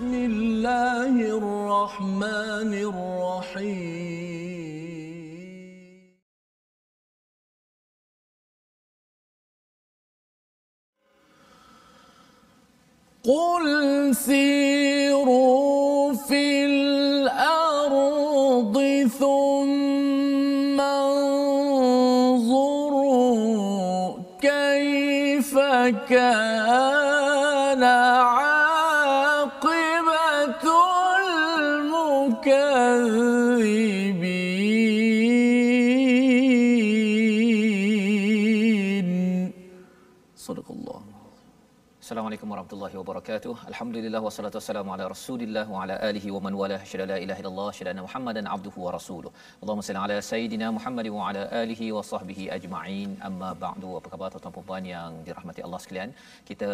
بسم الله الرحمن الرحيم. قل سيروا في الأرض ثم انظروا كيف كان warahmatullahi wabarakatuh. Alhamdulillah wassalatu wassalamu ala Rasulillah wa ala alihi wa man wala syada la ilaha illallah syada Muhammadan abduhu wa rasuluh. Allahumma salli ala sayidina Muhammad wa ala alihi wa sahbihi ajma'in. Amma ba'du. Apa khabar tuan-tuan puan yang dirahmati Allah sekalian? Kita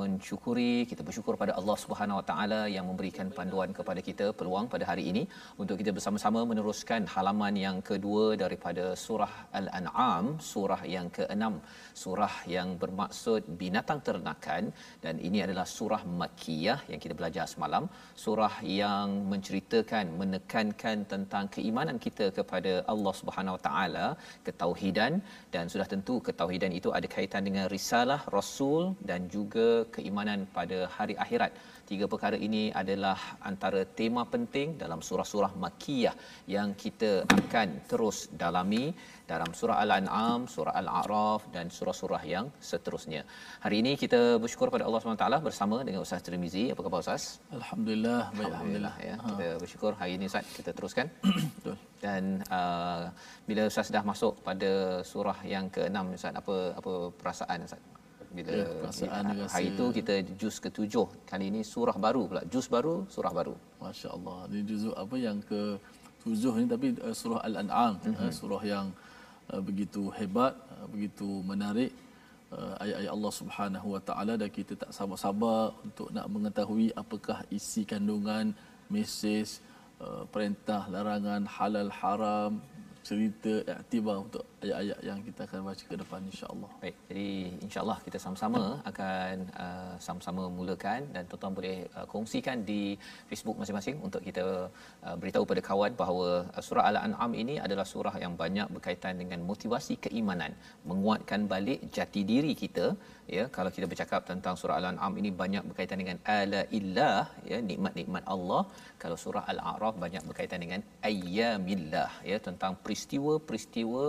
mensyukuri, kita bersyukur pada Allah Subhanahu wa taala yang memberikan panduan kepada kita peluang pada hari ini untuk kita bersama-sama meneruskan halaman yang kedua daripada surah Al-An'am, surah yang keenam, surah yang bermaksud binatang ternakan dan ini adalah surah makkiyah yang kita belajar semalam. Surah yang menceritakan menekankan tentang keimanan kita kepada Allah Subhanahu Wa Taala ketauhidan. Dan sudah tentu ketauhidan itu ada kaitan dengan risalah rasul dan juga keimanan pada hari akhirat tiga perkara ini adalah antara tema penting dalam surah-surah makkiyah yang kita akan terus dalami dalam surah Al-An'am, surah Al-A'raf dan surah-surah yang seterusnya. Hari ini kita bersyukur pada Allah SWT bersama dengan Ustaz Tirmizi. Apa khabar Ustaz? Alhamdulillah, baik Alhamdulillah ya. Ha. Kita bersyukur hari ini Ustaz kita teruskan. Betul. Dan uh, bila Ustaz dah masuk pada surah yang ke-6 Ustaz, apa apa perasaan Ustaz? Bila Ya, perasaan bila- rasa- hari itu kita juz ke-7. Kali ini surah baru pula. Juz baru, surah baru. Masya Allah. Ini juzuk apa yang ke tujuh ni tapi uh, surah Al-An'am mm-hmm. uh, surah yang uh, begitu hebat, uh, begitu menarik uh, ayat-ayat Allah Subhanahu Wa Taala dan kita tak sabar-sabar untuk nak mengetahui apakah isi kandungan mesej uh, perintah larangan halal haram cerita iktibar untuk ayat-ayat yang kita akan baca ke depan insya-Allah. Baik, jadi insya-Allah kita sama-sama akan uh, sama-sama mulakan dan tuan-tuan boleh uh, kongsikan di Facebook masing-masing untuk kita uh, beritahu pada kawan bahawa uh, surah Al-An'am ini adalah surah yang banyak berkaitan dengan motivasi keimanan, menguatkan balik jati diri kita ya kalau kita bercakap tentang surah Al-An'am ini banyak berkaitan dengan ala illah ya nikmat-nikmat Allah kalau surah Al-A'raf banyak berkaitan dengan ayyamillah ya tentang peristiwa-peristiwa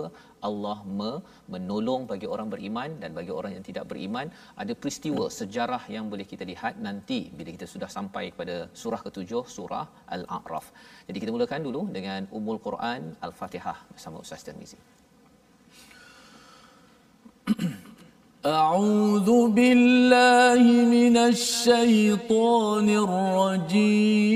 Allah me- menolong bagi orang beriman dan bagi orang yang tidak beriman ada peristiwa sejarah yang boleh kita lihat nanti bila kita sudah sampai kepada surah ketujuh surah Al-A'raf. Jadi kita mulakan dulu dengan Ummul Quran Al-Fatihah bersama Ustaz Tirmizi. أعوذ بالله من الشيطان الرجيم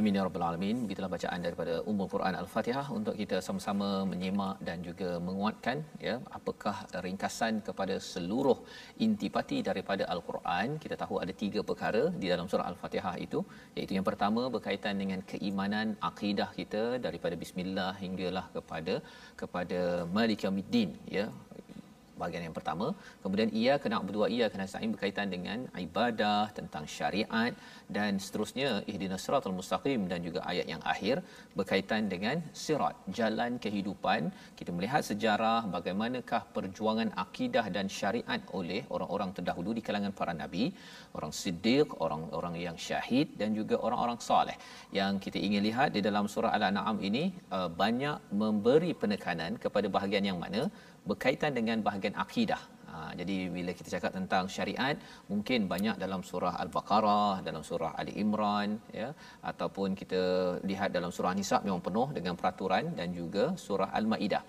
Amin ya rabbal alamin. Begitulah bacaan daripada Ummul Quran Al-Fatihah untuk kita sama-sama menyimak dan juga menguatkan ya apakah ringkasan kepada seluruh intipati daripada Al-Quran. Kita tahu ada tiga perkara di dalam surah Al-Fatihah itu iaitu yang pertama berkaitan dengan keimanan akidah kita daripada bismillah hinggalah kepada kepada Malik Yaumiddin ya bahagian yang pertama. Kemudian ia kena berdua ia kena sa'in berkaitan dengan ibadah tentang syariat dan seterusnya. Ihdinas siratal mustaqim dan juga ayat yang akhir berkaitan dengan sirat jalan kehidupan. Kita melihat sejarah bagaimanakah perjuangan akidah dan syariat oleh orang-orang terdahulu di kalangan para nabi. Orang siddiq orang-orang yang syahid dan juga orang-orang soleh yang kita ingin lihat di dalam surah al-an'am ini uh, banyak memberi penekanan kepada bahagian yang mana berkaitan dengan bahagian akidah. Ha, jadi bila kita cakap tentang syariat, mungkin banyak dalam surah Al-Baqarah, dalam surah Ali Imran, ya, ataupun kita lihat dalam surah Nisa memang penuh dengan peraturan dan juga surah Al-Maidah.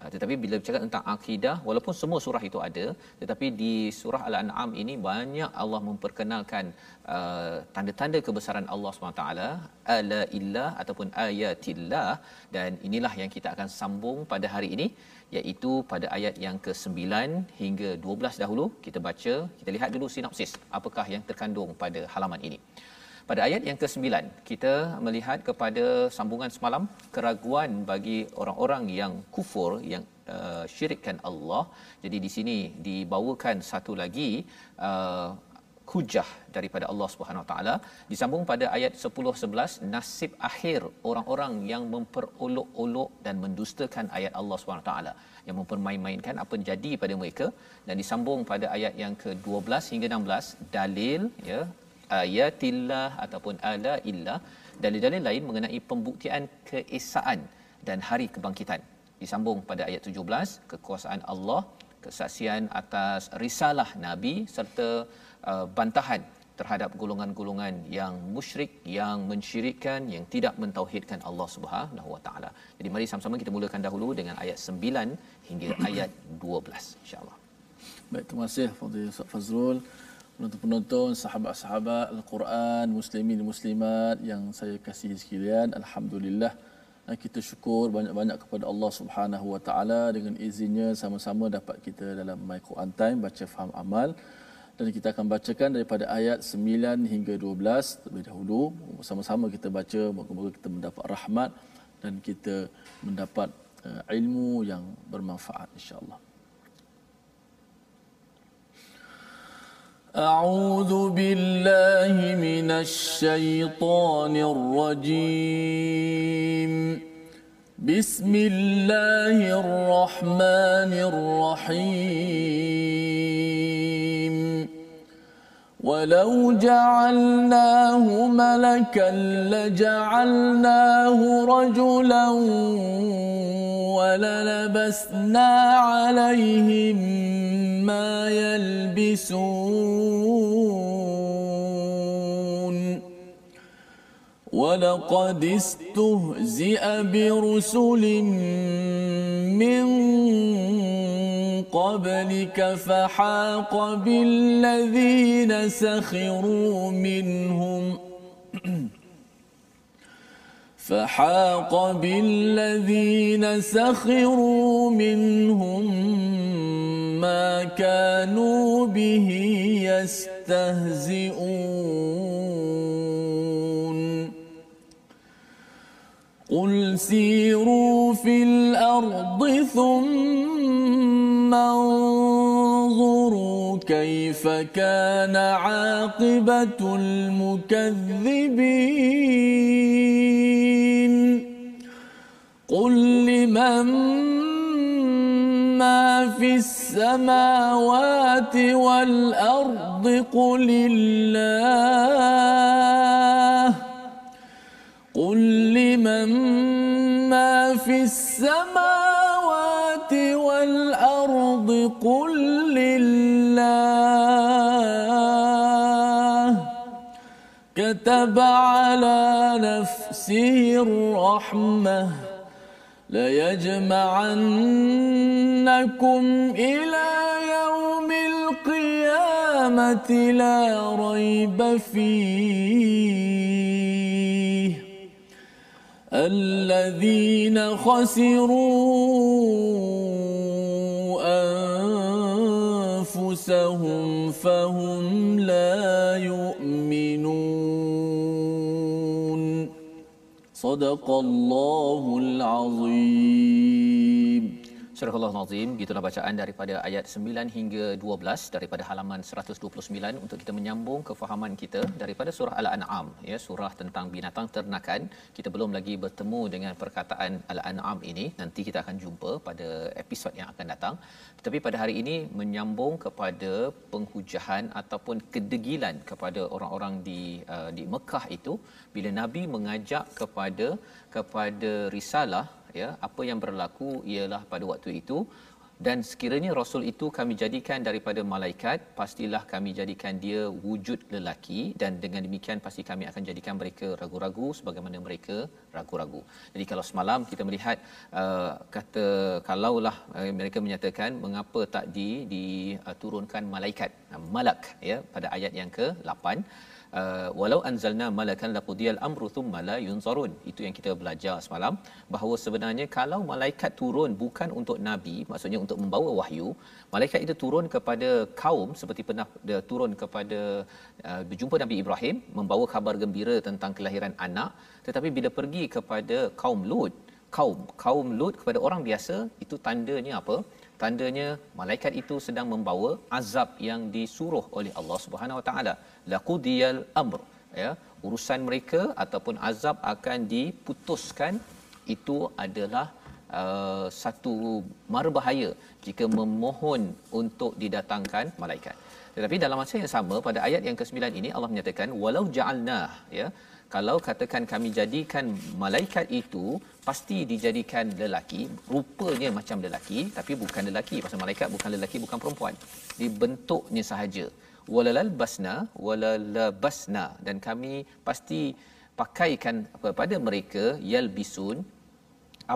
Uh, tetapi bila bercakap tentang akidah walaupun semua surah itu ada tetapi di surah al-an'am ini banyak Allah memperkenalkan uh, tanda-tanda kebesaran Allah SWT ala illah ataupun ayatillah dan inilah yang kita akan sambung pada hari ini iaitu pada ayat yang ke-9 hingga 12 dahulu. Kita baca kita lihat dulu sinopsis apakah yang terkandung pada halaman ini pada ayat yang ke-9 kita melihat kepada sambungan semalam keraguan bagi orang-orang yang kufur yang uh, syirikkan Allah. Jadi di sini dibawakan satu lagi uh, hujah daripada Allah Subhanahu Wa Taala. Disambung pada ayat 10 11 nasib akhir orang-orang yang memperolok-olok dan mendustakan ayat Allah Subhanahu Wa Taala yang mempermain-mainkan apa jadi pada mereka. Dan disambung pada ayat yang ke-12 hingga 16 dalil ya ayatillah ataupun ala illah dalil-dalil lain mengenai pembuktian keesaan dan hari kebangkitan disambung pada ayat 17 kekuasaan Allah kesaksian atas risalah nabi serta uh, bantahan terhadap golongan-golongan yang musyrik yang mensyirikkan yang tidak mentauhidkan Allah Subhanahu wa taala. Jadi mari sama-sama kita mulakan dahulu dengan ayat 9 hingga ayat 12 insya-Allah. Baik, terima kasih Fadil Ustaz Fazrul. Penonton-penonton, sahabat-sahabat Al-Quran, muslimin muslimat yang saya kasihi sekalian, alhamdulillah kita syukur banyak-banyak kepada Allah Subhanahu wa taala. Dengan izinnya sama-sama dapat kita dalam My Quran Time baca faham amal. Dan kita akan bacakan daripada ayat 9 hingga 12 terlebih dahulu. Sama-sama kita baca moga-moga kita mendapat rahmat dan kita mendapat uh, ilmu yang bermanfaat insya-Allah أعوذ بالله من الشيطان الرجيم. بسم الله الرحمن الرحيم. ولو جعلناه ملكا لجعلناه رجلا وللبسنا عليهم ما يلبسون. ولقد استهزئ برسل من قبلك فحاق بالذين سخروا منهم. فحاق بالذين سخروا منهم ما كانوا به يستهزئون. قل سيروا في الأرض ثم انظروا كيف كان عاقبة المكذبين. قل لمن ما في السماوات والأرض قل الله قل لمن ما في السماوات والأرض قل لله كتب على نفسه الرحمه ليجمعنكم إلى يوم القيامة لا ريب فيه. الذين خسروا أنفسهم فهم لا يؤمنون. صدق الله العظيم. Surah Al-Azim, gitulah bacaan daripada ayat 9 hingga 12 daripada halaman 129 untuk kita menyambung kefahaman kita daripada surah Al-An'am, ya, surah tentang binatang ternakan. Kita belum lagi bertemu dengan perkataan Al-An'am ini, nanti kita akan jumpa pada episod yang akan datang. Tetapi pada hari ini menyambung kepada penghujahan ataupun kedegilan kepada orang-orang di uh, di Mekah itu bila Nabi mengajak kepada kepada risalah ya apa yang berlaku ialah pada waktu itu dan sekiranya rasul itu kami jadikan daripada malaikat pastilah kami jadikan dia wujud lelaki dan dengan demikian pasti kami akan jadikan mereka ragu-ragu sebagaimana mereka ragu-ragu. Jadi kalau semalam kita melihat uh, kata kalaulah uh, mereka menyatakan mengapa tak di diturunkan malaikat uh, malak ya pada ayat yang ke-8 uh, walau anzalna malakan laqudiyal amru thumma la yunzarun. Itu yang kita belajar semalam bahawa sebenarnya kalau malaikat turun bukan untuk nabi maksudnya untuk membawa wahyu malaikat itu turun kepada kaum seperti pernah dia turun kepada uh, berjumpa Nabi Ibrahim membawa khabar gembira tentang kelahiran anak. Tetapi bila pergi kepada kaum Lut kaum kaum Lut kepada orang biasa itu tandanya apa tandanya malaikat itu sedang membawa azab yang disuruh oleh Allah Subhanahu Wa Taala. Laqudiyal amr ya. Urusan mereka ataupun azab akan diputuskan itu adalah uh, satu mara bahaya jika memohon untuk didatangkan malaikat. Tetapi dalam masa yang sama pada ayat yang ke-9 ini Allah menyatakan walau ja'alna ya kalau katakan kami jadikan malaikat itu pasti dijadikan lelaki. Rupanya macam lelaki tapi bukan lelaki. Pasal malaikat bukan lelaki bukan perempuan. Dibentuknya sahaja. Walalal basna walalabasna. Dan kami pasti pakaikan kepada mereka yalbisun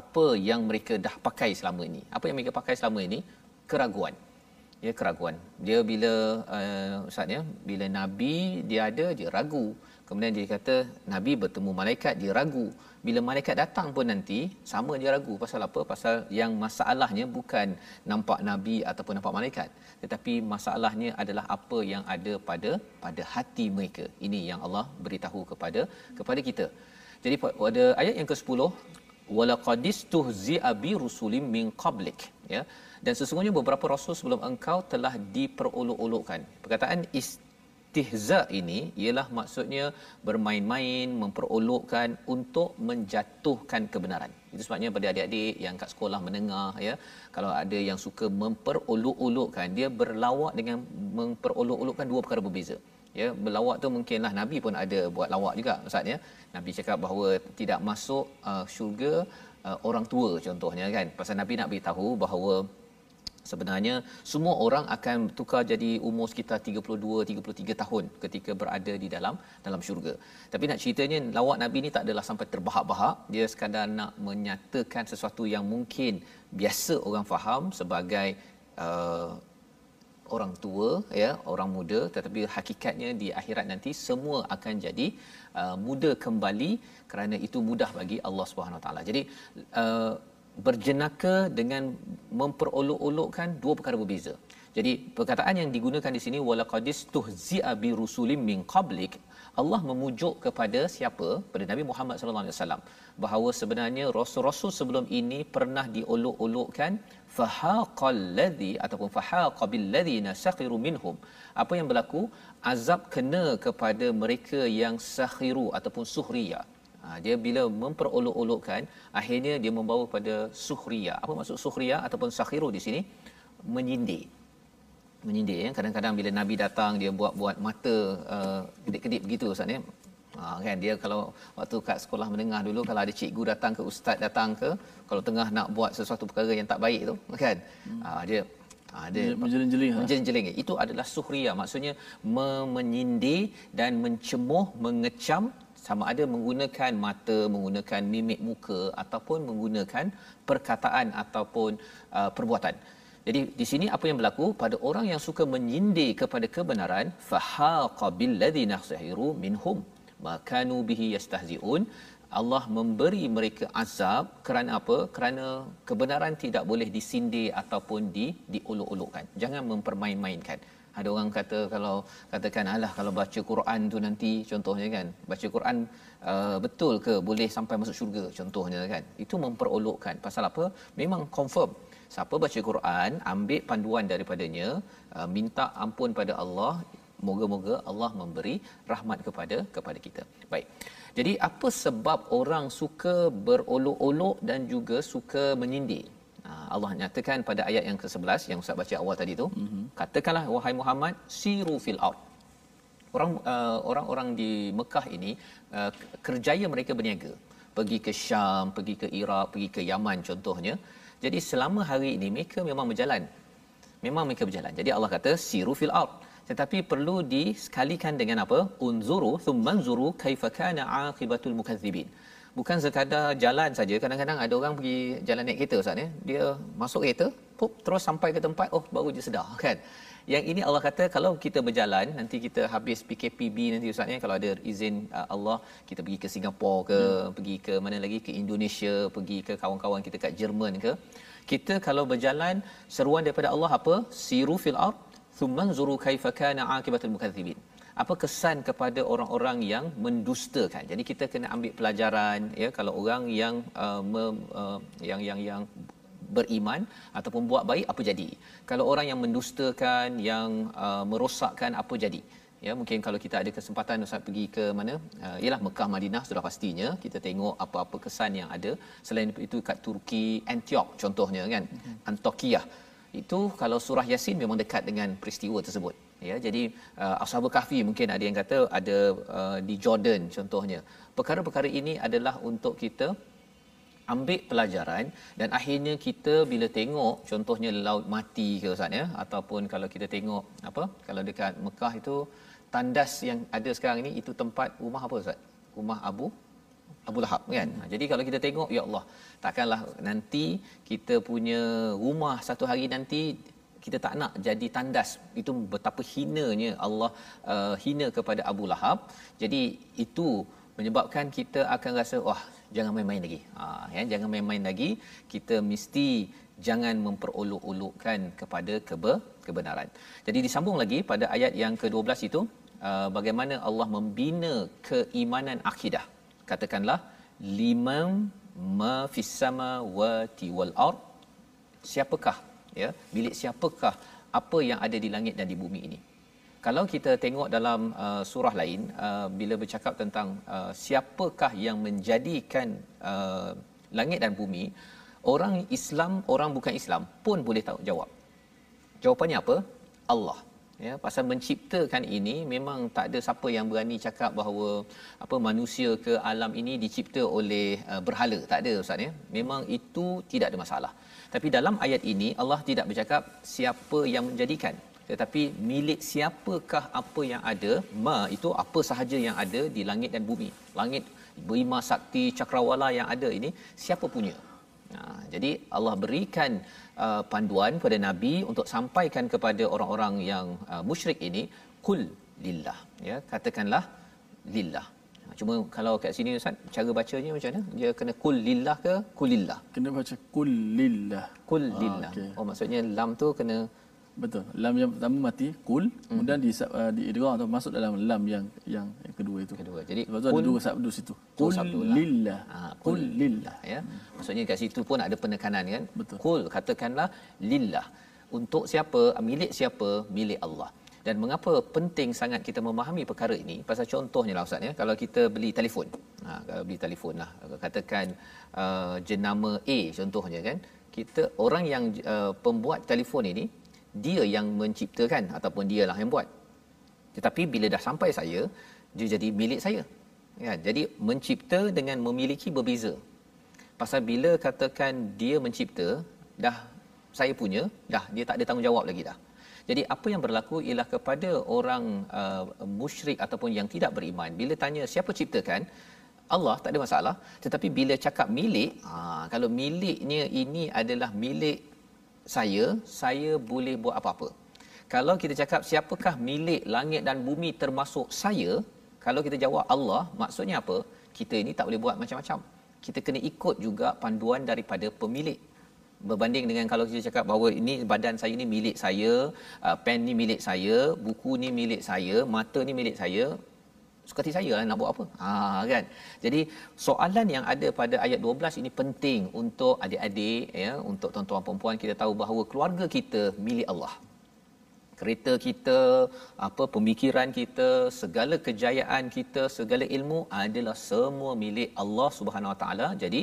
apa yang mereka dah pakai selama ini. Apa yang mereka pakai selama ini? Keraguan. Ya keraguan. Dia bila uh, ustaz ya bila nabi dia ada dia ragu kemudian dia kata nabi bertemu malaikat dia ragu. Bila malaikat datang pun nanti sama dia ragu pasal apa? Pasal yang masalahnya bukan nampak nabi ataupun nampak malaikat. Tetapi masalahnya adalah apa yang ada pada pada hati mereka. Ini yang Allah beritahu kepada kepada kita. Jadi pada ayat yang ke-10 walaqadis tuhzi'a bi rusulim min qablik. Ya. Dan sesungguhnya beberapa rasul sebelum engkau telah diperolok-olokkan. Perkataan istihza ini ialah maksudnya bermain-main memperolokkan untuk menjatuhkan kebenaran. Itu sebabnya pada adik-adik yang kat sekolah menengah ya kalau ada yang suka memperolok-olokkan dia berlawak dengan memperolok-olokkan dua perkara berbeza. Ya berlawak tu mungkinlah nabi pun ada buat lawak juga ustaz ya. Nabi cakap bahawa tidak masuk uh, syurga uh, orang tua contohnya kan. Pasal nabi nak beritahu bahawa sebenarnya semua orang akan tukar jadi umur sekitar 32 33 tahun ketika berada di dalam dalam syurga. Tapi nak ceritanya lawak nabi ni tak adalah sampai terbahak-bahak. Dia sekadar nak menyatakan sesuatu yang mungkin biasa orang faham sebagai uh, orang tua ya orang muda. Tetapi hakikatnya di akhirat nanti semua akan jadi uh, muda kembali kerana itu mudah bagi Allah Subhanahu Taala. Jadi uh, berjenaka dengan memperolok-olokkan dua perkara berbeza. Jadi perkataan yang digunakan di sini walaqadis tuhzi'a bi rusulim min qablik Allah memujuk kepada siapa? Pada Nabi Muhammad sallallahu alaihi wasallam bahawa sebenarnya rasul-rasul sebelum ini pernah diolok-olokkan fahaqal ladzi ataupun fahaqa bil ladzina sakhiru minhum apa yang berlaku azab kena kepada mereka yang sakhiru ataupun suhriya ha, dia bila memperolok-olokkan akhirnya dia membawa pada suhriya apa maksud suhriya ataupun sakhiru di sini? Menyindir. Menyindir ya. Kadang-kadang bila nabi datang dia buat-buat mata uh, kedip-kedip begitu ustaz ya. Ha, kan? Dia kalau waktu kat sekolah menengah dulu kalau ada cikgu datang ke ustaz datang ke kalau tengah nak buat sesuatu perkara yang tak baik tu kan? Hmm. ha, dia ha, dia menjeling-jeling ha? menjeling itu adalah suhriya maksudnya menyindir dan mencemuh mengecam sama ada menggunakan mata menggunakan mimik muka ataupun menggunakan perkataan ataupun uh, perbuatan jadi di sini apa yang berlaku pada orang yang suka menyindir kepada kebenaran fahaqa bil ladzina sahiru minhum makanu bihi yastahziun Allah memberi mereka azab kerana apa? Kerana kebenaran tidak boleh disindir ataupun di diolok-olokkan. Jangan mempermain-mainkan. Ada orang kata kalau katakan alah kalau baca Quran tu nanti contohnya kan. Baca Quran uh, betul ke boleh sampai masuk syurga contohnya kan. Itu memperolokkan. Pasal apa? Memang confirm. Siapa baca Quran ambil panduan daripadanya uh, minta ampun pada Allah moga-moga Allah memberi rahmat kepada kepada kita. Baik. Jadi apa sebab orang suka berolok-olok dan juga suka menyindir Allah nyatakan pada ayat yang ke-11 yang Ustaz baca awal tadi tu, mm-hmm. katakanlah wahai Muhammad, siru fil ard. Orang uh, orang-orang di Mekah ini uh, kerjaya mereka berniaga. Pergi ke Syam, pergi ke Iraq, pergi ke Yaman contohnya. Jadi selama hari ini mereka memang berjalan. Memang mereka berjalan. Jadi Allah kata siru fil ard. Tetapi perlu disekalikan dengan apa? Unzuru thumma unzuru kaifa kana aqibatul mukadzibin bukan sekadar jalan saja. Kadang-kadang ada orang pergi jalan naik kereta ustaz ya. Dia masuk kereta pop terus sampai ke tempat oh baru dia sedar kan? Yang ini Allah kata kalau kita berjalan nanti kita habis PKPB nanti ustaz ya kalau ada izin uh, Allah kita pergi ke Singapura ke hmm. pergi ke mana lagi ke Indonesia pergi ke kawan-kawan kita kat Jerman ke kita kalau berjalan seruan daripada Allah apa? Siru fil ard thumma zuru kaifa kana akibatul mukadzibin apa kesan kepada orang-orang yang mendustakan. Jadi kita kena ambil pelajaran ya kalau orang yang uh, me, uh, yang yang yang beriman ataupun buat baik apa jadi. Kalau orang yang mendustakan, yang uh, merosakkan apa jadi. Ya mungkin kalau kita ada kesempatan Ustaz pergi ke mana? Uh, ialah Mekah Madinah sudah pastinya kita tengok apa-apa kesan yang ada. Selain itu kat Turki, Antioch contohnya kan. Mm-hmm. Antokia. Itu kalau surah Yasin memang dekat dengan peristiwa tersebut ya jadi uh, ashabul kahfi mungkin ada yang kata ada uh, di Jordan contohnya. Perkara-perkara ini adalah untuk kita ambil pelajaran dan akhirnya kita bila tengok contohnya laut mati ke ustaz ya ataupun kalau kita tengok apa kalau dekat Mekah itu tandas yang ada sekarang ini itu tempat rumah apa ustaz? Rumah Abu Abu Lahab kan. Ha, jadi kalau kita tengok ya Allah takkanlah nanti kita punya rumah satu hari nanti kita tak nak jadi tandas. Itu betapa hinanya Allah uh, hina kepada Abu Lahab. Jadi itu menyebabkan kita akan rasa wah jangan main-main lagi. Ha ya jangan main-main lagi. Kita mesti jangan memperolok-olokkan kepada kebe, kebenaran. Jadi disambung lagi pada ayat yang ke-12 itu uh, bagaimana Allah membina keimanan akidah. Katakanlah limam ma fis samawati wal ard. Siapakah ya milik siapakah apa yang ada di langit dan di bumi ini? Kalau kita tengok dalam uh, surah lain uh, bila bercakap tentang uh, siapakah yang menjadikan uh, langit dan bumi orang Islam orang bukan Islam pun boleh tahu jawab. Jawapannya apa? Allah ya pasal menciptakan ini memang tak ada siapa yang berani cakap bahawa apa manusia ke alam ini dicipta oleh uh, berhala. Tak ada ustaz ya. Memang itu tidak ada masalah. Tapi dalam ayat ini Allah tidak bercakap siapa yang menjadikan. Tetapi milik siapakah apa yang ada? Ma itu apa sahaja yang ada di langit dan bumi. Langit bima sakti cakrawala yang ada ini siapa punya Nah, jadi Allah berikan uh, panduan kepada nabi untuk sampaikan kepada orang-orang yang uh, musyrik ini kul lillah ya katakanlah lillah Cuma kalau kat sini Ustaz, cara bacanya macam mana? Dia kena kul lillah ke kulillah? Kena baca kul lillah. Kul ah, lillah. okay. Oh maksudnya lam tu kena Betul. Lam yang pertama mati kul, hmm. kemudian di uh, di idgham atau masuk dalam lam yang yang yang kedua itu. Kedua. Jadi sebab kul, ada dua sabdu situ. Kul lillah. Ha, kul lillah ya. Hmm. Maksudnya kat situ pun ada penekanan kan? Betul. Kul katakanlah lillah. Untuk siapa? Milik siapa? Milik Allah dan mengapa penting sangat kita memahami perkara ini pasal contohnya lah ustaz ya kalau kita beli telefon ha kalau beli telefon lah katakan uh, jenama A contohnya kan kita orang yang uh, pembuat telefon ini dia yang menciptakan ataupun dia lah yang buat. Tetapi bila dah sampai saya dia jadi milik saya. Ya jadi mencipta dengan memiliki berbeza. Pasal bila katakan dia mencipta dah saya punya dah dia tak ada tanggungjawab lagi dah. Jadi apa yang berlaku ialah kepada orang uh, musyrik ataupun yang tidak beriman bila tanya siapa ciptakan Allah tak ada masalah. Tetapi bila cakap milik ha, kalau miliknya ini adalah milik saya saya boleh buat apa-apa. Kalau kita cakap siapakah milik langit dan bumi termasuk saya kalau kita jawab Allah maksudnya apa? Kita ini tak boleh buat macam-macam. Kita kena ikut juga panduan daripada pemilik. Berbanding dengan kalau kita cakap bahawa ini badan saya ni milik saya, uh, pen ni milik saya, buku ni milik saya, mata ni milik saya, suka hati saya lah nak buat apa. Ha kan? Jadi soalan yang ada pada ayat 12 ini penting untuk adik-adik ya untuk tuan-tuan puan kita tahu bahawa keluarga kita milik Allah. Kereta kita apa pemikiran kita segala kejayaan kita segala ilmu adalah semua milik Allah Subhanahu Wa Taala. Jadi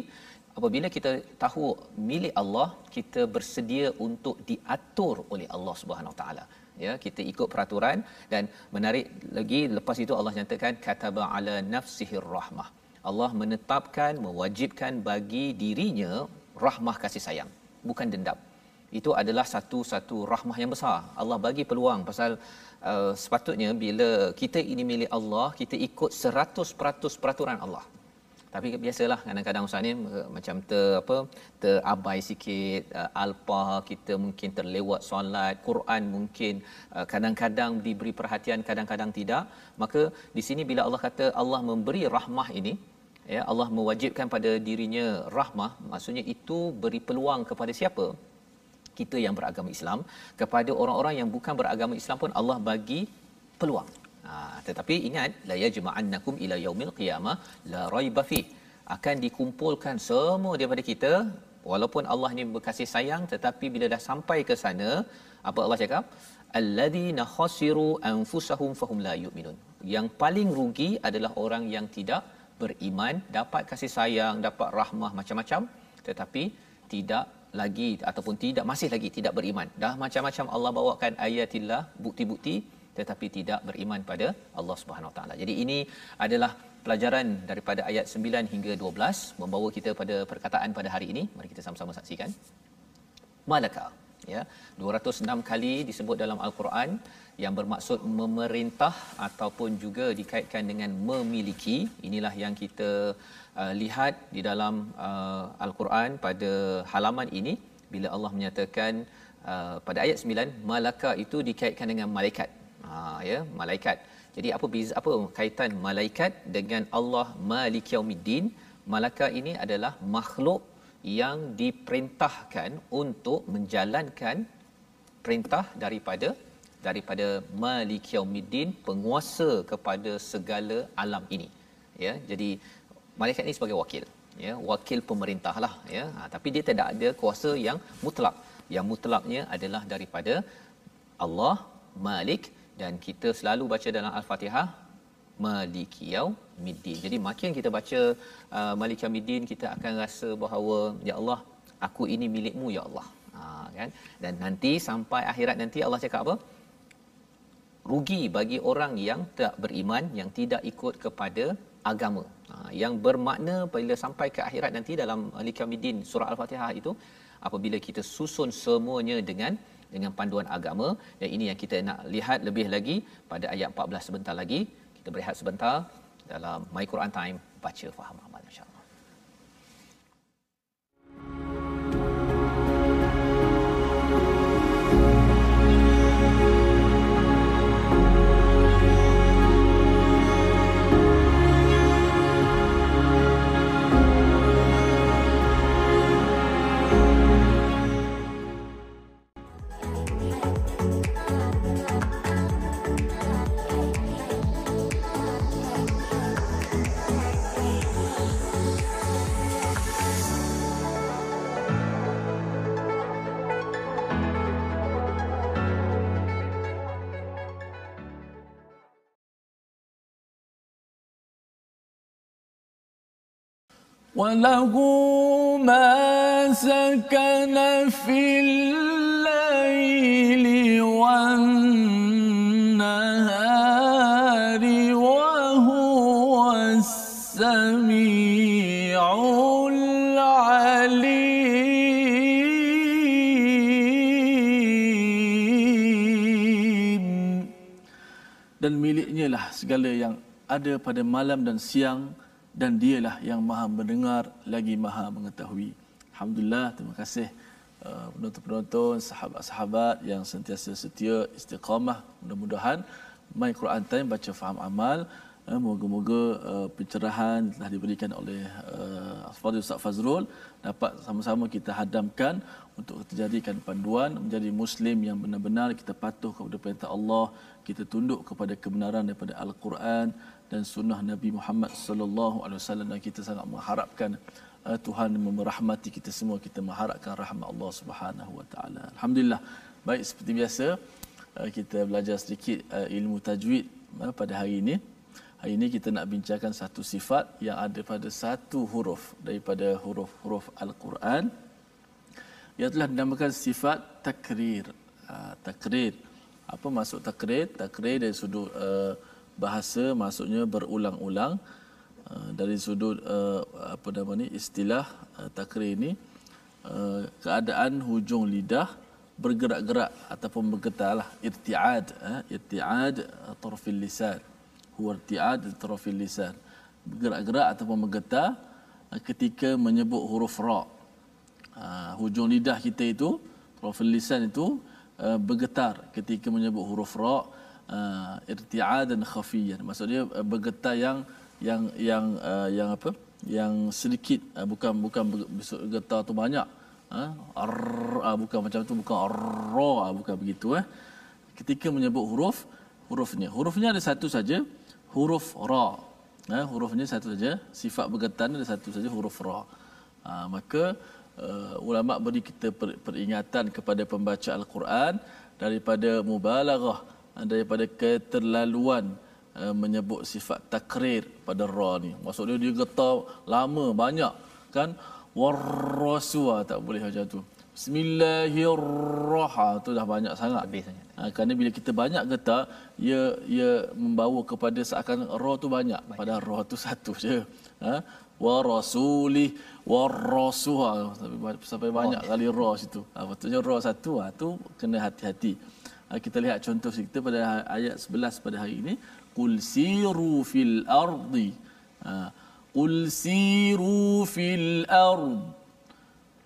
apabila kita tahu milik Allah kita bersedia untuk diatur oleh Allah Subhanahu Wa Taala ya kita ikut peraturan dan menarik lagi lepas itu Allah nyatakan kataba ala nafsihir rahmah. Allah menetapkan mewajibkan bagi dirinya rahmah kasih sayang bukan dendam. Itu adalah satu-satu rahmah yang besar. Allah bagi peluang pasal uh, sepatutnya bila kita ini milik Allah kita ikut 100% peraturan Allah tapi biasalah kadang-kadang ustaz ni macam ter apa terabai sikit uh, alpa kita mungkin terlewat solat Quran mungkin uh, kadang-kadang diberi perhatian kadang-kadang tidak. Maka di sini bila Allah kata Allah memberi rahmah ini ya Allah mewajibkan pada dirinya rahmah maksudnya itu beri peluang kepada siapa? Kita yang beragama Islam. Kepada orang-orang yang bukan beragama Islam pun Allah bagi peluang Ha, tetapi ingat la yajma'annakum ila yaumil qiyamah la raiba fi. Akan dikumpulkan semua daripada kita walaupun Allah ni berkasih sayang tetapi bila dah sampai ke sana apa Allah cakap? Alladhina khasiru anfusahum fahum la yu'minun. Yang paling rugi adalah orang yang tidak beriman dapat kasih sayang dapat rahmah macam-macam tetapi tidak lagi ataupun tidak masih lagi tidak beriman. Dah macam-macam Allah bawakan ayatillah bukti-bukti tetapi tidak beriman pada Allah Subhanahu Wa Taala. Jadi ini adalah pelajaran daripada ayat 9 hingga 12 membawa kita pada perkataan pada hari ini. Mari kita sama-sama saksikan. Malaka ya 206 kali disebut dalam al-Quran yang bermaksud memerintah ataupun juga dikaitkan dengan memiliki inilah yang kita uh, lihat di dalam uh, al-Quran pada halaman ini bila Allah menyatakan uh, pada ayat 9 malaka itu dikaitkan dengan malaikat ha, ya malaikat. Jadi apa beza apa kaitan malaikat dengan Allah Malik Yaumiddin? Malaikat ini adalah makhluk yang diperintahkan untuk menjalankan perintah daripada daripada Malik Yaumiddin penguasa kepada segala alam ini. Ya jadi malaikat ini sebagai wakil. Ya wakil pemerintah lah ya. Ha, tapi dia tidak ada kuasa yang mutlak. Yang mutlaknya adalah daripada Allah Malik dan kita selalu baca dalam al-Fatihah Maliki Yaumiddin. Jadi makin kita baca uh, Maliki Yaumiddin kita akan rasa bahawa ya Allah aku ini milikmu ya Allah. Ha, kan? Dan nanti sampai akhirat nanti Allah cakap apa? Rugi bagi orang yang tak beriman yang tidak ikut kepada agama. Ha, yang bermakna bila sampai ke akhirat nanti dalam Maliki Yaumiddin surah al-Fatihah itu apabila kita susun semuanya dengan dengan panduan agama. Dan ini yang kita nak lihat lebih lagi pada ayat 14 sebentar lagi. Kita berehat sebentar dalam my Quran time baca faham amal insyaallah وله ما سكن في الليل والنهار وهو السميع العليم dan miliknya lah segala yang ada pada malam dan siang dan dialah yang maha mendengar lagi maha mengetahui. Alhamdulillah, terima kasih uh, penonton-penonton, sahabat-sahabat yang sentiasa setia istiqamah. Mudah-mudahan My Quran Time baca faham amal Uh, moga-moga uh, pencerahan telah diberikan oleh uh, Ustaz Fazrul dapat sama-sama kita hadamkan untuk terjadikan panduan menjadi muslim yang benar-benar kita patuh kepada perintah Allah, kita tunduk kepada kebenaran daripada Al-Quran dan sunnah Nabi Muhammad sallallahu alaihi wasallam dan kita sangat mengharapkan uh, Tuhan memerahmati kita semua kita mengharapkan rahmat Allah Subhanahu wa taala. Alhamdulillah. Baik seperti biasa uh, kita belajar sedikit uh, ilmu tajwid uh, pada hari ini. Hari ini kita nak bincangkan satu sifat yang ada pada satu huruf daripada huruf-huruf Al-Quran. Ia telah dinamakan sifat takrir. Uh, takrir. Apa maksud takrir? Takrir dari sudut uh, bahasa maksudnya berulang-ulang. Uh, dari sudut uh, apa nama ni istilah uh, takrir ini uh, keadaan hujung lidah bergerak-gerak ataupun bergetarlah irtiad uh, irtiad uh, tarfil lisan. Huwa irtiad tarfil lisan. Bergerak-gerak ataupun bergetar uh, ketika menyebut huruf ra. Uh, hujung lidah kita itu tarfil lisan itu uh, bergetar ketika menyebut huruf ra uh, irtiadan khafiyan. Maksudnya uh, bergetar yang yang yang uh, yang apa? Yang sedikit. Uh, bukan bukan bergetar tu banyak. Ha ar uh, bukan macam tu bukan ra uh, bukan begitu eh. Ketika menyebut huruf hurufnya. Hurufnya ada satu saja huruf ra. Ha hurufnya satu saja sifat bergetar ada satu saja huruf ra. Ha, maka uh, ulama beri kita peringatan kepada pembaca al-Quran daripada mubalaghah daripada keterlaluan uh, menyebut sifat takrir pada ra ni. Maksudnya dia getar lama banyak kan warrasua tak boleh macam tu. Bismillahirrahmanirrahim tu dah banyak sangat Habis sangat. Ha, kerana bila kita banyak getar ia ia membawa kepada seakan ra tu banyak, banyak. padahal ra tu satu je. Ha? Wa rasulih warrasuha sampai, sampai banyak oh. kali ra situ. Ha, patutnya ra satu ha, tu kena hati-hati. Ha, kita lihat contoh kita pada ayat 11 pada hari ini. Qul siru fil ardi. Ha, qul siru fil ard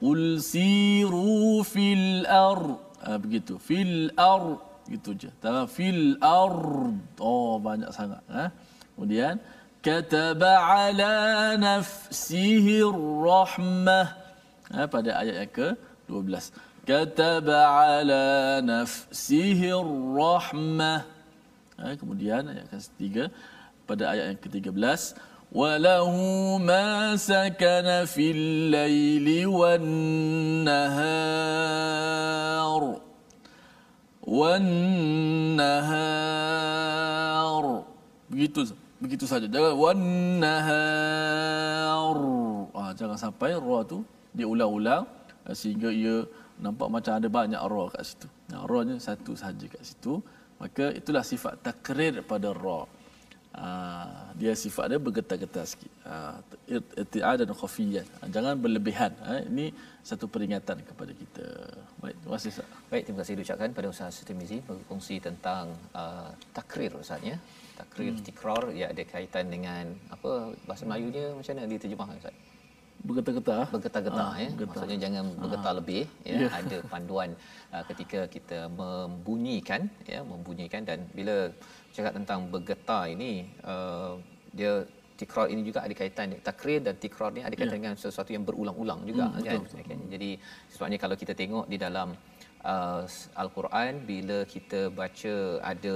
qul siru fil ard ha, begitu. Fil ard gitu je. Dalam fil ard oh banyak sangat ha? kemudian kataba ala nafsihi rahmah. Ha, pada ayat yang ke 12 kataba ala nafsihi rahmah ha, kemudian ayat ketiga pada ayat yang ke-13 وله ما سكن في الليل والنهار والنهار begitu begitu saja jangan والنهار ah jangan sampai ra tu diulang-ulang sehingga ia nampak macam ada banyak ra kat situ. Nah, ra-nya satu sahaja kat situ. Maka itulah sifat takrir pada ra. Uh, dia sifat dia bergetar-getar sikit. Uh, Irti'ad dan khafiyan. Uh, jangan berlebihan. Uh, ini satu peringatan kepada kita. Baik, terima kasih Ustaz. Baik, terima kasih diucapkan pada Ustaz Tirmizi berkongsi tentang uh, takrir Ustaz ya. Takrir, hmm. tikrar, ia ada kaitan dengan apa bahasa Melayunya macam mana diterjemahkan Ustaz? Bergetar-getar bergetar-getar ha, ya getar. maksudnya jangan bergetar ha. lebih ya yeah. ada panduan uh, ketika kita membunyikan ya membunyikan dan bila cakap tentang bergetar ini uh, dia tikrar ini juga ada kaitan takrir dan tikrar ni ada kaitan yeah. dengan sesuatu yang berulang-ulang juga hmm, kan betul, okay. jadi sebabnya kalau kita tengok di dalam uh, al-Quran bila kita baca ada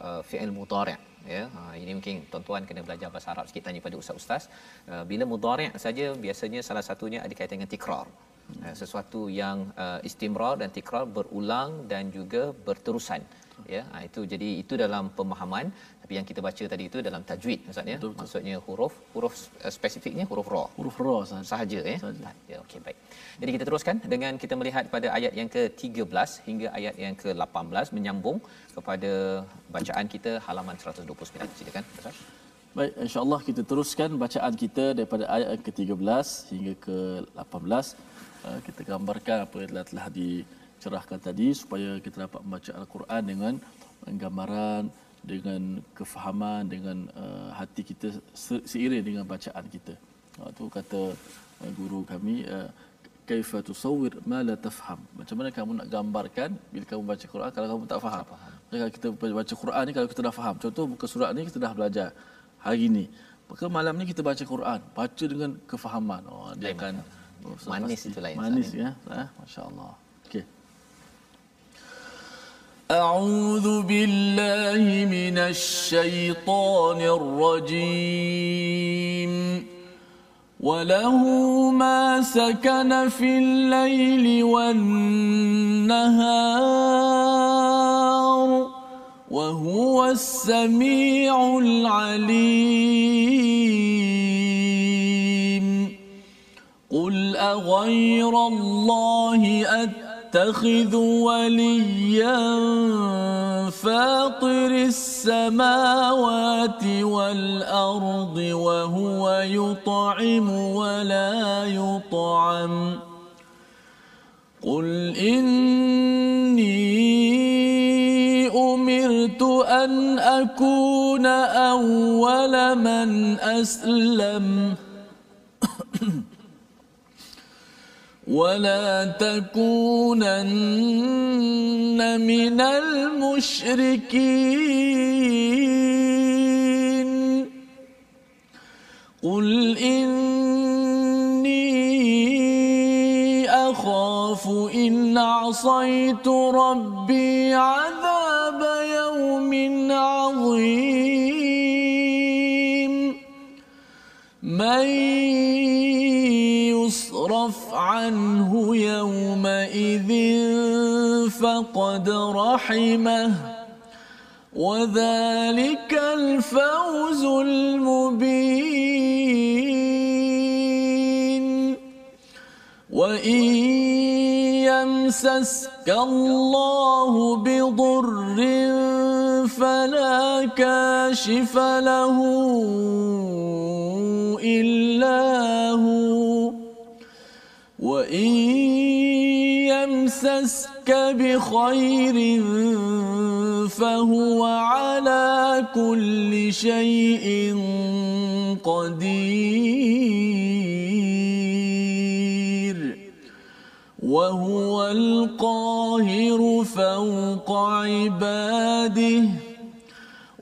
uh, fi'il mudhari' ya ha, ini mungkin tuan-tuan kena belajar bahasa Arab sikit tanya pada ustaz-ustaz. Uh, bila mudhari' saja biasanya salah satunya ada kaitan dengan tikrar. Uh, sesuatu yang uh, istimrar dan tikrar berulang dan juga berterusan. Ya ha, itu jadi itu dalam pemahaman tapi yang kita baca tadi itu dalam tajwid ustaz ya. Maksudnya huruf huruf uh, spesifiknya huruf ra. Huruf ra sahaja ya. Sahaja. ya okey baik. Jadi kita teruskan dengan kita melihat pada ayat yang ke-13 hingga ayat yang ke-18 menyambung kepada bacaan kita halaman 129 silakan ustaz. Baik, insya-Allah kita teruskan bacaan kita daripada ayat yang ke-13 hingga ke-18. Uh, kita gambarkan apa yang telah, telah dicerahkan tadi supaya kita dapat membaca al-Quran dengan gambaran dengan kefahaman dengan uh, hati kita seiring dengan bacaan kita. Waktu kata uh, guru kami uh, kaifa tusawwir ma la tafham. Macam mana kamu nak gambarkan bila kamu baca Quran kalau kamu tak faham. Tak faham. Kalau kita baca Quran ni kalau kita dah faham. Contoh buka surat ni kita dah belajar hari ini. Maka malam ni kita baca Quran, baca dengan kefahaman. Oh, dia Lain akan oh, Manis itu lain, Manis ya. Eh, Masya-Allah. أعوذ بالله من الشيطان الرجيم. وله ما سكن في الليل والنهار وهو السميع العليم. قل أغير الله يتخذ وليا فاطر السماوات والأرض وهو يطعم ولا يطعم قل إني أمرت أن أكون أول من أسلم ولا تكونن من المشركين قل إني أخاف إن عصيت ربي عذاب يوم عظيم من يصرف عنه يومئذ فقد رحمه. وذلك الفوز المبين. وإن يمسسك الله بضر فلا كاشف له إلا هو. وإن يمسسك بخير فهو على كل شيء قدير وهو القاهر فوق عباده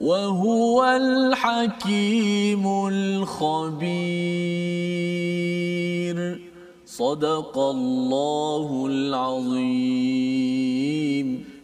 وهو الحكيم الخبير صدق الله العظيم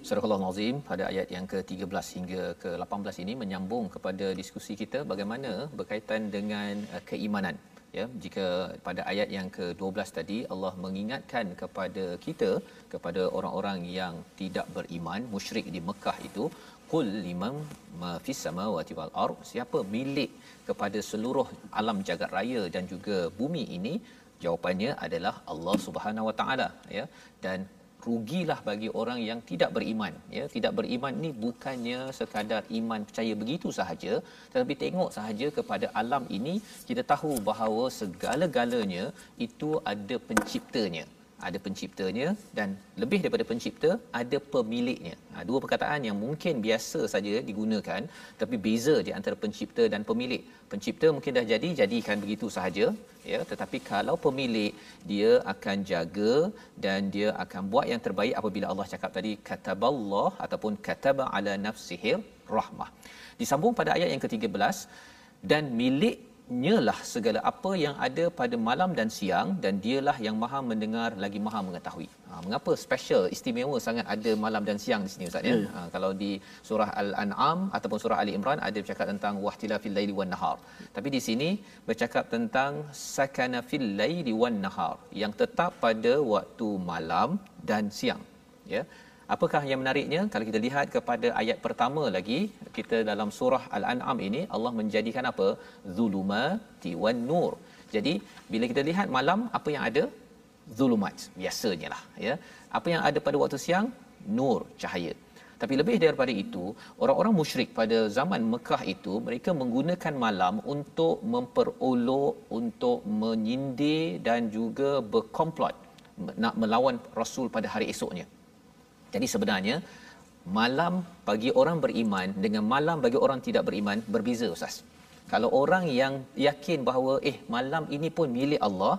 Surah Al-Azim pada ayat yang ke-13 hingga ke-18 ini menyambung kepada diskusi kita bagaimana berkaitan dengan uh, keimanan ya jika pada ayat yang ke-12 tadi Allah mengingatkan kepada kita kepada orang-orang yang tidak beriman musyrik di Mekah itu qul liman ma fis samawati wal ard siapa milik kepada seluruh alam jagat raya dan juga bumi ini jawapannya adalah Allah Subhanahu wa taala ya. Dan rugilah bagi orang yang tidak beriman ya. Tidak beriman ni bukannya sekadar iman percaya begitu sahaja tetapi tengok sahaja kepada alam ini kita tahu bahawa segala-galanya itu ada penciptanya ada penciptanya dan lebih daripada pencipta ada pemiliknya. Ha, dua perkataan yang mungkin biasa saja digunakan tapi beza di antara pencipta dan pemilik. Pencipta mungkin dah jadi jadikan begitu sahaja ya tetapi kalau pemilik dia akan jaga dan dia akan buat yang terbaik apabila Allah cakap tadi kataballah ataupun kataba ala nafsihi rahmah. Disambung pada ayat yang ke-13 dan milik nyalah segala apa yang ada pada malam dan siang dan dialah yang maha mendengar lagi maha mengetahui. Ha, mengapa special istimewa sangat ada malam dan siang di sini ustaz ya? Ya, ya. Ha, kalau di surah Al-An'am ataupun surah Ali Imran ada bercakap tentang wahtilafil laili wan nahar. Tapi di sini bercakap tentang sakana fil laili wan nahar yang tetap pada waktu malam dan siang. Ya. Apakah yang menariknya kalau kita lihat kepada ayat pertama lagi kita dalam surah Al-An'am ini Allah menjadikan apa zulumati wan nur. Jadi bila kita lihat malam apa yang ada zulumat biasanya lah ya. Apa yang ada pada waktu siang nur cahaya. Tapi lebih daripada itu, orang-orang musyrik pada zaman Mekah itu, mereka menggunakan malam untuk memperolok, untuk menyindir dan juga berkomplot nak melawan Rasul pada hari esoknya. Jadi sebenarnya malam bagi orang beriman dengan malam bagi orang tidak beriman berbeza ustaz. Kalau orang yang yakin bahawa eh malam ini pun milik Allah,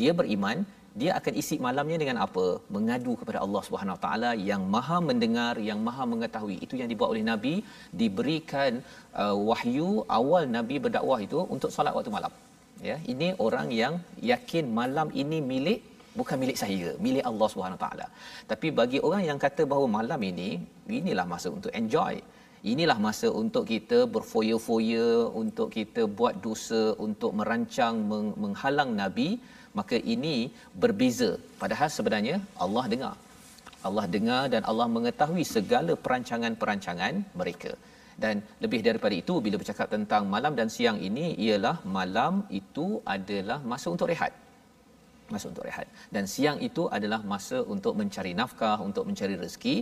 dia beriman, dia akan isi malamnya dengan apa? Mengadu kepada Allah Subhanahu Taala yang Maha mendengar yang Maha mengetahui. Itu yang dibuat oleh nabi. Diberikan uh, wahyu awal nabi berdakwah itu untuk solat waktu malam. Ya ini orang yang yakin malam ini milik bukan milik saya milik Allah Subhanahu taala. Tapi bagi orang yang kata bahawa malam ini inilah masa untuk enjoy. Inilah masa untuk kita berfoya-foya untuk kita buat dosa untuk merancang menghalang nabi maka ini berbeza. Padahal sebenarnya Allah dengar. Allah dengar dan Allah mengetahui segala perancangan-perancangan mereka. Dan lebih daripada itu bila bercakap tentang malam dan siang ini ialah malam itu adalah masa untuk rehat masa untuk rehat. Dan siang itu adalah masa untuk mencari nafkah untuk mencari rezeki.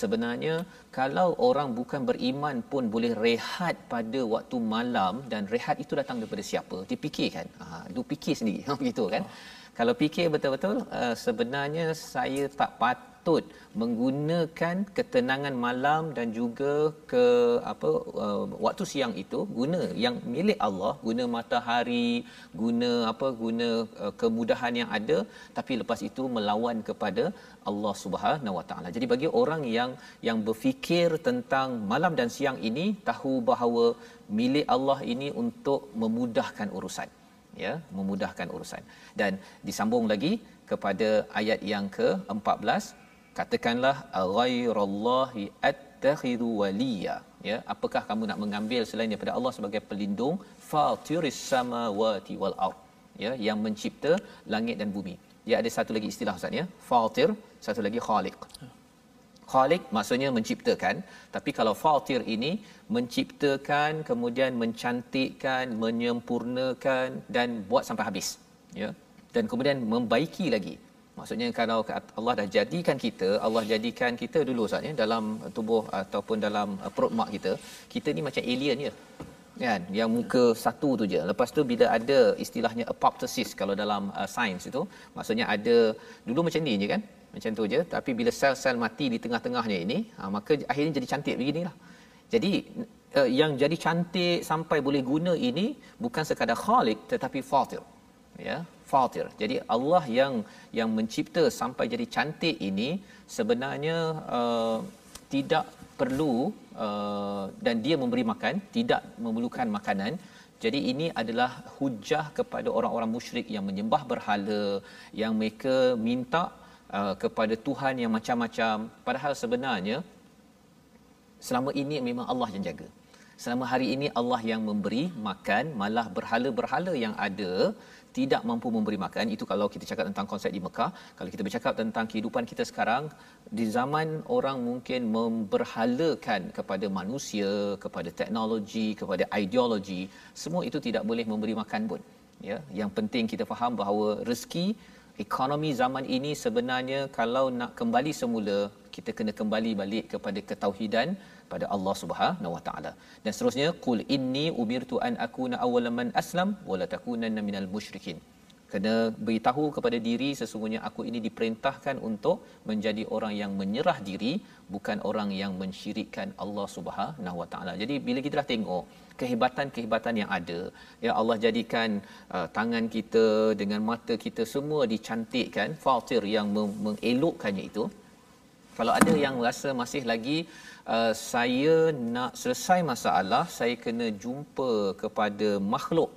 Sebenarnya kalau orang bukan beriman pun boleh rehat pada waktu malam dan rehat itu datang daripada siapa? Dia fikirkan ha lu fikir sendiri. Ha begitu kan? Kalau fikir betul-betul uh, sebenarnya saya tak patut menggunakan ketenangan malam dan juga ke apa uh, waktu siang itu guna yang milik Allah guna matahari guna apa guna uh, kemudahan yang ada tapi lepas itu melawan kepada Allah Subhanahu Wa Taala. Jadi bagi orang yang yang berfikir tentang malam dan siang ini tahu bahawa milik Allah ini untuk memudahkan urusan ya memudahkan urusan dan disambung lagi kepada ayat yang ke-14 katakanlah ghairallahi attakhidu waliya. Ya apakah kamu nak mengambil selain daripada Allah sebagai pelindung? Fatiris samawati wal ard. Ya yang mencipta langit dan bumi. Dia ada satu lagi istilah ustaz ya. Fatir satu lagi khaliq. Khaliq maksudnya menciptakan. Tapi kalau fatir ini menciptakan kemudian mencantikkan menyempurnakan dan buat sampai habis. Ya dan kemudian membaiki lagi maksudnya kalau Allah dah jadikan kita Allah jadikan kita dulu Ustaz ya dalam tubuh ataupun dalam uh, perut mak kita kita ni macam alien je. Kan? Yang muka satu tu je. Lepas tu bila ada istilahnya apoptosis kalau dalam uh, sains itu maksudnya ada dulu macam ni je kan? Macam tu je. Tapi bila sel-sel mati di tengah-tengahnya ini ha, maka akhirnya jadi cantik beginilah. Jadi uh, yang jadi cantik sampai boleh guna ini bukan sekadar khaliq tetapi fatir ya fatir. Jadi Allah yang yang mencipta sampai jadi cantik ini sebenarnya uh, tidak perlu uh, dan dia memberi makan tidak memerlukan makanan. Jadi ini adalah hujah kepada orang-orang musyrik yang menyembah berhala yang mereka minta uh, kepada Tuhan yang macam-macam. Padahal sebenarnya selama ini memang Allah yang jaga. Selama hari ini Allah yang memberi makan malah berhala-berhala yang ada tidak mampu memberi makan itu kalau kita cakap tentang konsep di Mekah. Kalau kita bercakap tentang kehidupan kita sekarang di zaman orang mungkin memberhalakan kepada manusia kepada teknologi kepada ideologi semua itu tidak boleh memberi makan pun. Ya yang penting kita faham bahawa rezeki ekonomi zaman ini sebenarnya kalau nak kembali semula kita kena kembali balik kepada ketauhidan pada Allah Subhanahu Wa Taala. Dan seterusnya qul inni umirtu an akuna awwalan man aslam wa la takunanna minal musyrikin. Kena beritahu kepada diri sesungguhnya aku ini diperintahkan untuk menjadi orang yang menyerah diri bukan orang yang mensyirikkan Allah Subhanahu Wa Taala. Jadi bila kita dah tengok kehebatan-kehebatan yang ada, ya Allah jadikan uh, tangan kita dengan mata kita semua dicantikkan, fatir yang mengelokkannya itu. Kalau ada yang rasa masih lagi uh, saya nak selesai masalah saya kena jumpa kepada makhluk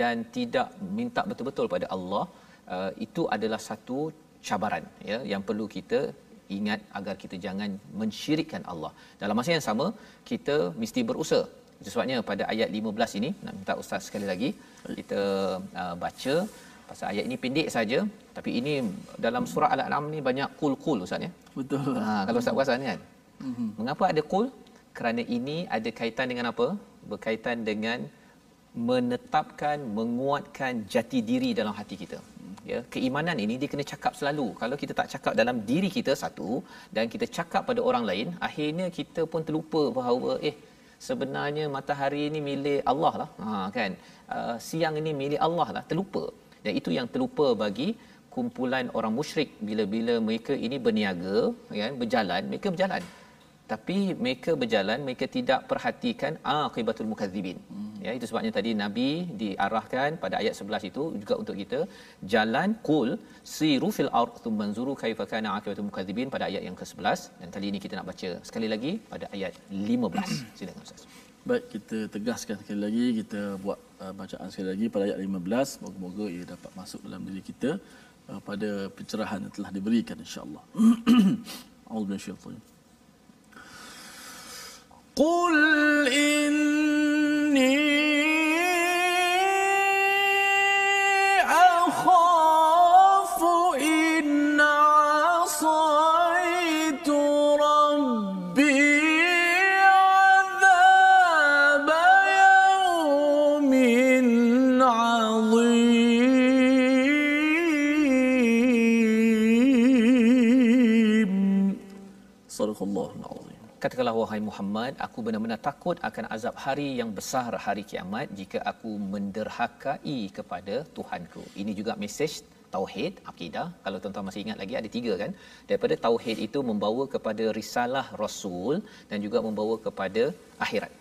dan tidak minta betul-betul pada Allah uh, itu adalah satu cabaran ya yang perlu kita ingat agar kita jangan mensyirikkan Allah. Dalam masa yang sama kita mesti berusaha. Sebabnya pada ayat 15 ini nak minta ustaz sekali lagi kita uh, baca pasal ayat ini pendek saja tapi ini dalam surah al-an'am ni banyak kul-kul ustaz ya. Betul. Ha kalau ustaz perasan kan. Mm-hmm. Mengapa ada kul? Kerana ini ada kaitan dengan apa? Berkaitan dengan menetapkan, menguatkan jati diri dalam hati kita. Ya, keimanan ini dia kena cakap selalu. Kalau kita tak cakap dalam diri kita satu dan kita cakap pada orang lain, akhirnya kita pun terlupa bahawa eh sebenarnya matahari ini milik Allah lah. Ha kan. Uh, siang ini milik Allah lah, terlupa. Dan itu yang terlupa bagi kumpulan orang musyrik bila-bila mereka ini berniaga, ya, berjalan, mereka berjalan tapi mereka berjalan mereka tidak perhatikan akibatul mukadzibin ya itu sebabnya tadi nabi diarahkan pada ayat 11 itu juga untuk kita jalan qul siru fil ard thumma anzuru kaifa kana aqibatul mukadzibin pada ayat yang ke-11 dan kali ini kita nak baca sekali lagi pada ayat 15 silakan ustaz. Baik, kita tegaskan sekali lagi, kita buat uh, bacaan sekali lagi pada ayat 15. Moga-moga ia dapat masuk dalam diri kita uh, pada pencerahan yang telah diberikan insya-Allah. A'udzubillahi قل إني أخاف إن عصيت ربي عذاب يوم عظيم. صدق الله العظيم. Katakanlah wahai Muhammad, aku benar-benar takut akan azab hari yang besar hari kiamat jika aku menderhakai kepada Tuhanku. Ini juga mesej tauhid akidah. Kalau tuan-tuan masih ingat lagi ada tiga kan? Daripada tauhid itu membawa kepada risalah rasul dan juga membawa kepada akhirat.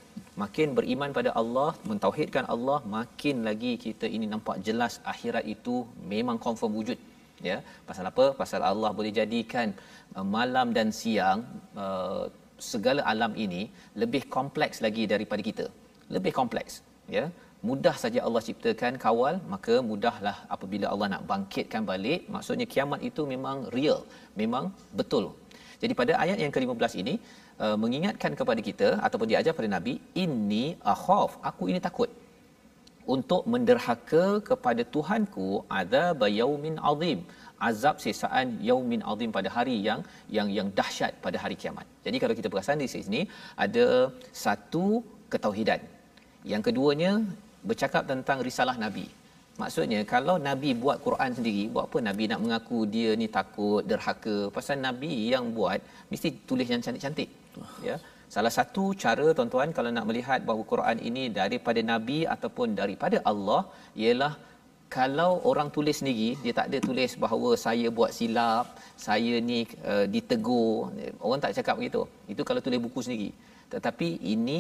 Makin beriman pada Allah, mentauhidkan Allah, makin lagi kita ini nampak jelas akhirat itu memang confirm wujud. Ya, pasal apa? Pasal Allah boleh jadikan uh, malam dan siang uh, segala alam ini lebih kompleks lagi daripada kita. Lebih kompleks, ya. Mudah saja Allah ciptakan kawal, maka mudahlah apabila Allah nak bangkitkan balik. Maksudnya kiamat itu memang real, memang betul. Jadi pada ayat yang ke-15 ini uh, mengingatkan kepada kita ataupun diajar pada Nabi, ini akhaf, aku ini takut untuk menderhaka kepada Tuhanku adzab yaumin azim azab sisaan yaumin azim pada hari yang yang yang dahsyat pada hari kiamat. Jadi kalau kita perasan di sini ada satu ketauhidan. Yang keduanya bercakap tentang risalah nabi. Maksudnya kalau nabi buat Quran sendiri, buat apa nabi nak mengaku dia ni takut, derhaka? Pasal nabi yang buat mesti tulis yang cantik-cantik. Ya. Salah satu cara tuan-tuan kalau nak melihat bahawa Quran ini daripada nabi ataupun daripada Allah ialah kalau orang tulis sendiri dia tak ada tulis bahawa saya buat silap saya ni uh, ditegur. Orang tak cakap begitu. Itu kalau tulis buku sendiri. Tetapi ini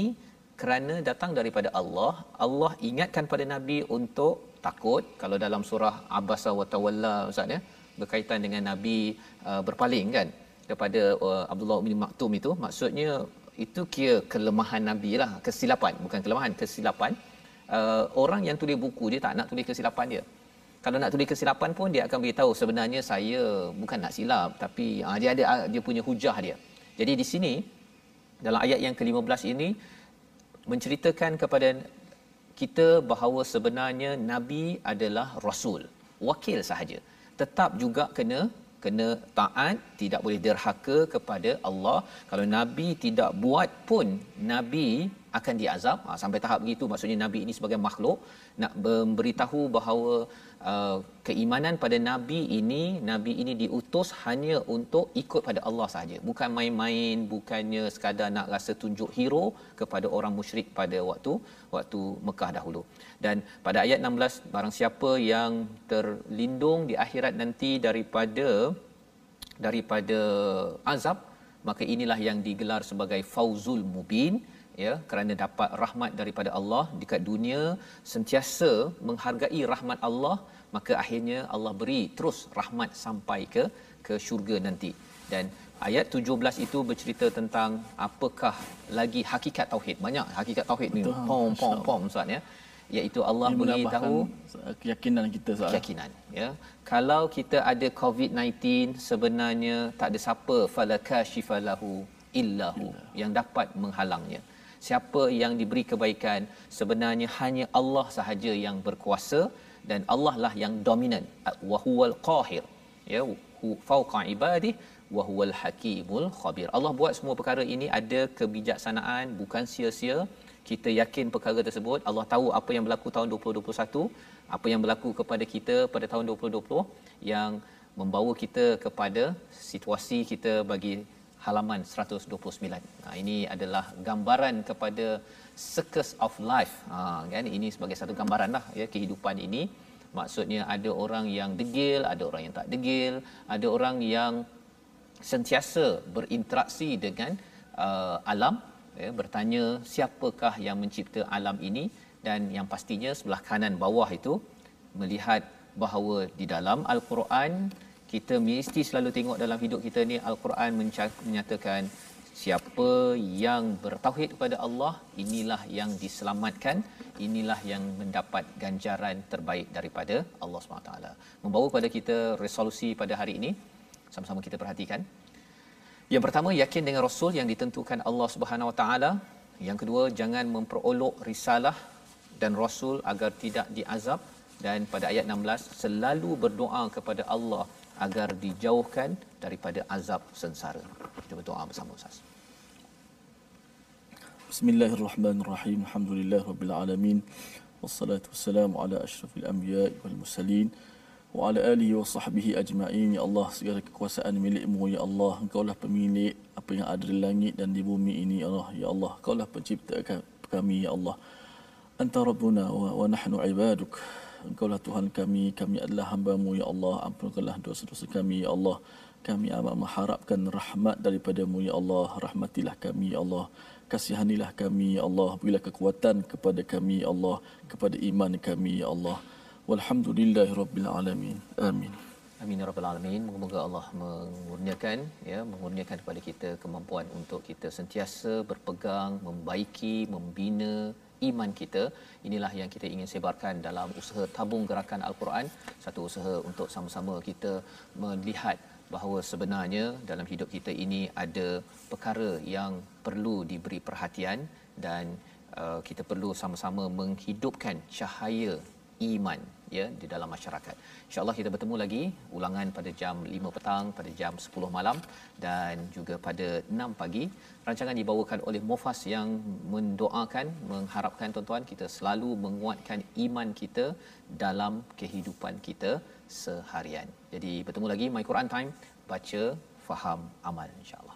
kerana datang daripada Allah. Allah ingatkan pada nabi untuk takut. Kalau dalam surah abasa wa tawalla ustaz ya berkaitan dengan nabi uh, berpaling kan kepada uh, Abdullah bin Maktum itu. Maksudnya itu kira kelemahan nabi lah. Kesilapan bukan kelemahan kesilapan orang yang tulis buku dia tak nak tulis kesilapan dia. Kalau nak tulis kesilapan pun dia akan beritahu sebenarnya saya bukan nak silap tapi uh, dia ada uh, dia punya hujah dia. Jadi di sini dalam ayat yang ke-15 ini menceritakan kepada kita bahawa sebenarnya nabi adalah rasul wakil sahaja. Tetap juga kena kena taat tidak boleh derhaka kepada Allah. Kalau nabi tidak buat pun nabi akan diazab. Ha, sampai tahap begitu maksudnya nabi ini sebagai makhluk nak memberitahu bahawa uh, keimanan pada nabi ini nabi ini diutus hanya untuk ikut pada Allah saja bukan main-main bukannya sekadar nak rasa tunjuk hero kepada orang musyrik pada waktu waktu Mekah dahulu dan pada ayat 16 barang siapa yang terlindung di akhirat nanti daripada daripada azab maka inilah yang digelar sebagai fauzul mubin ya kerana dapat rahmat daripada Allah dekat dunia sentiasa menghargai rahmat Allah maka akhirnya Allah beri terus rahmat sampai ke ke syurga nanti. Dan ayat 17 itu bercerita tentang apakah lagi hakikat tauhid. Banyak hakikat tauhid ni. Pom pom pom ustaz ya iaitu Allah boleh tahu keyakinan kita soal keyakinan ya. Kalau kita ada covid-19 sebenarnya tak ada siapa falakashifalahu illahu yang dapat menghalangnya. Siapa yang diberi kebaikan sebenarnya hanya Allah sahaja yang berkuasa dan Allah lah yang dominan. Wa huwal qahir ya fauqa ibadi wa huwal hakimul khabir. Allah buat semua perkara ini ada kebijaksanaan bukan sia-sia kita yakin perkara tersebut Allah tahu apa yang berlaku tahun 2021 apa yang berlaku kepada kita pada tahun 2020 yang membawa kita kepada situasi kita bagi halaman 129. Ha, ini adalah gambaran kepada circus of life. Ha, kan? Ini sebagai satu gambaran lah ya, kehidupan ini. Maksudnya ada orang yang degil, ada orang yang tak degil, ada orang yang sentiasa berinteraksi dengan uh, alam, ya, bertanya siapakah yang mencipta alam ini? Dan yang pastinya sebelah kanan bawah itu melihat bahawa di dalam al-Quran kita mesti selalu tengok dalam hidup kita ni al-Quran menyatakan siapa yang bertauhid kepada Allah inilah yang diselamatkan inilah yang mendapat ganjaran terbaik daripada Allah SWT membawa kepada kita resolusi pada hari ini. Sama-sama kita perhatikan yang pertama yakin dengan rasul yang ditentukan Allah Subhanahu Wa Taala yang kedua jangan memperolok risalah dan rasul agar tidak diazab dan pada ayat 16 selalu berdoa kepada Allah agar dijauhkan daripada azab sengsara. Kita berdoa bersama Ustaz. Bismillahirrahmanirrahim. Alhamdulillah rabbil alamin. Wassalatu wassalamu ala asyrafil anbiya wal mursalin wa ala alihi wa sahbihi ajma'in. Ya Allah, segala kekuasaan milikmu ya Allah. Engkaulah pemilik apa yang ada di langit dan di bumi ini ya Allah. Ya Allah, Engkaulah pencipta kami ya Allah. Anta rabbuna wa, wa nahnu ibaduk. Engkaulah Tuhan kami, kami adalah hamba-Mu ya Allah. Ampunkanlah dosa-dosa kami ya Allah. Kami amat mengharapkan rahmat daripadamu ya Allah. Rahmatilah kami ya Allah. Kasihanilah kami ya Allah. Berilah kekuatan kepada kami ya Allah. Kepada iman kami ya Allah. Walhamdulillahi Rabbil Alamin. Amin. Amin ya rabbal alamin. Moga-moga Allah mengurniakan ya, mengurniakan kepada kita kemampuan untuk kita sentiasa berpegang, membaiki, membina iman kita inilah yang kita ingin sebarkan dalam usaha tabung gerakan al-Quran satu usaha untuk sama-sama kita melihat bahawa sebenarnya dalam hidup kita ini ada perkara yang perlu diberi perhatian dan uh, kita perlu sama-sama menghidupkan cahaya iman ya di dalam masyarakat. Insya-Allah kita bertemu lagi ulangan pada jam 5 petang, pada jam 10 malam dan juga pada 6 pagi. Rancangan dibawakan oleh Mufas yang mendoakan, mengharapkan tuan-tuan kita selalu menguatkan iman kita dalam kehidupan kita seharian. Jadi bertemu lagi My Quran Time, baca, faham, amal insya-Allah.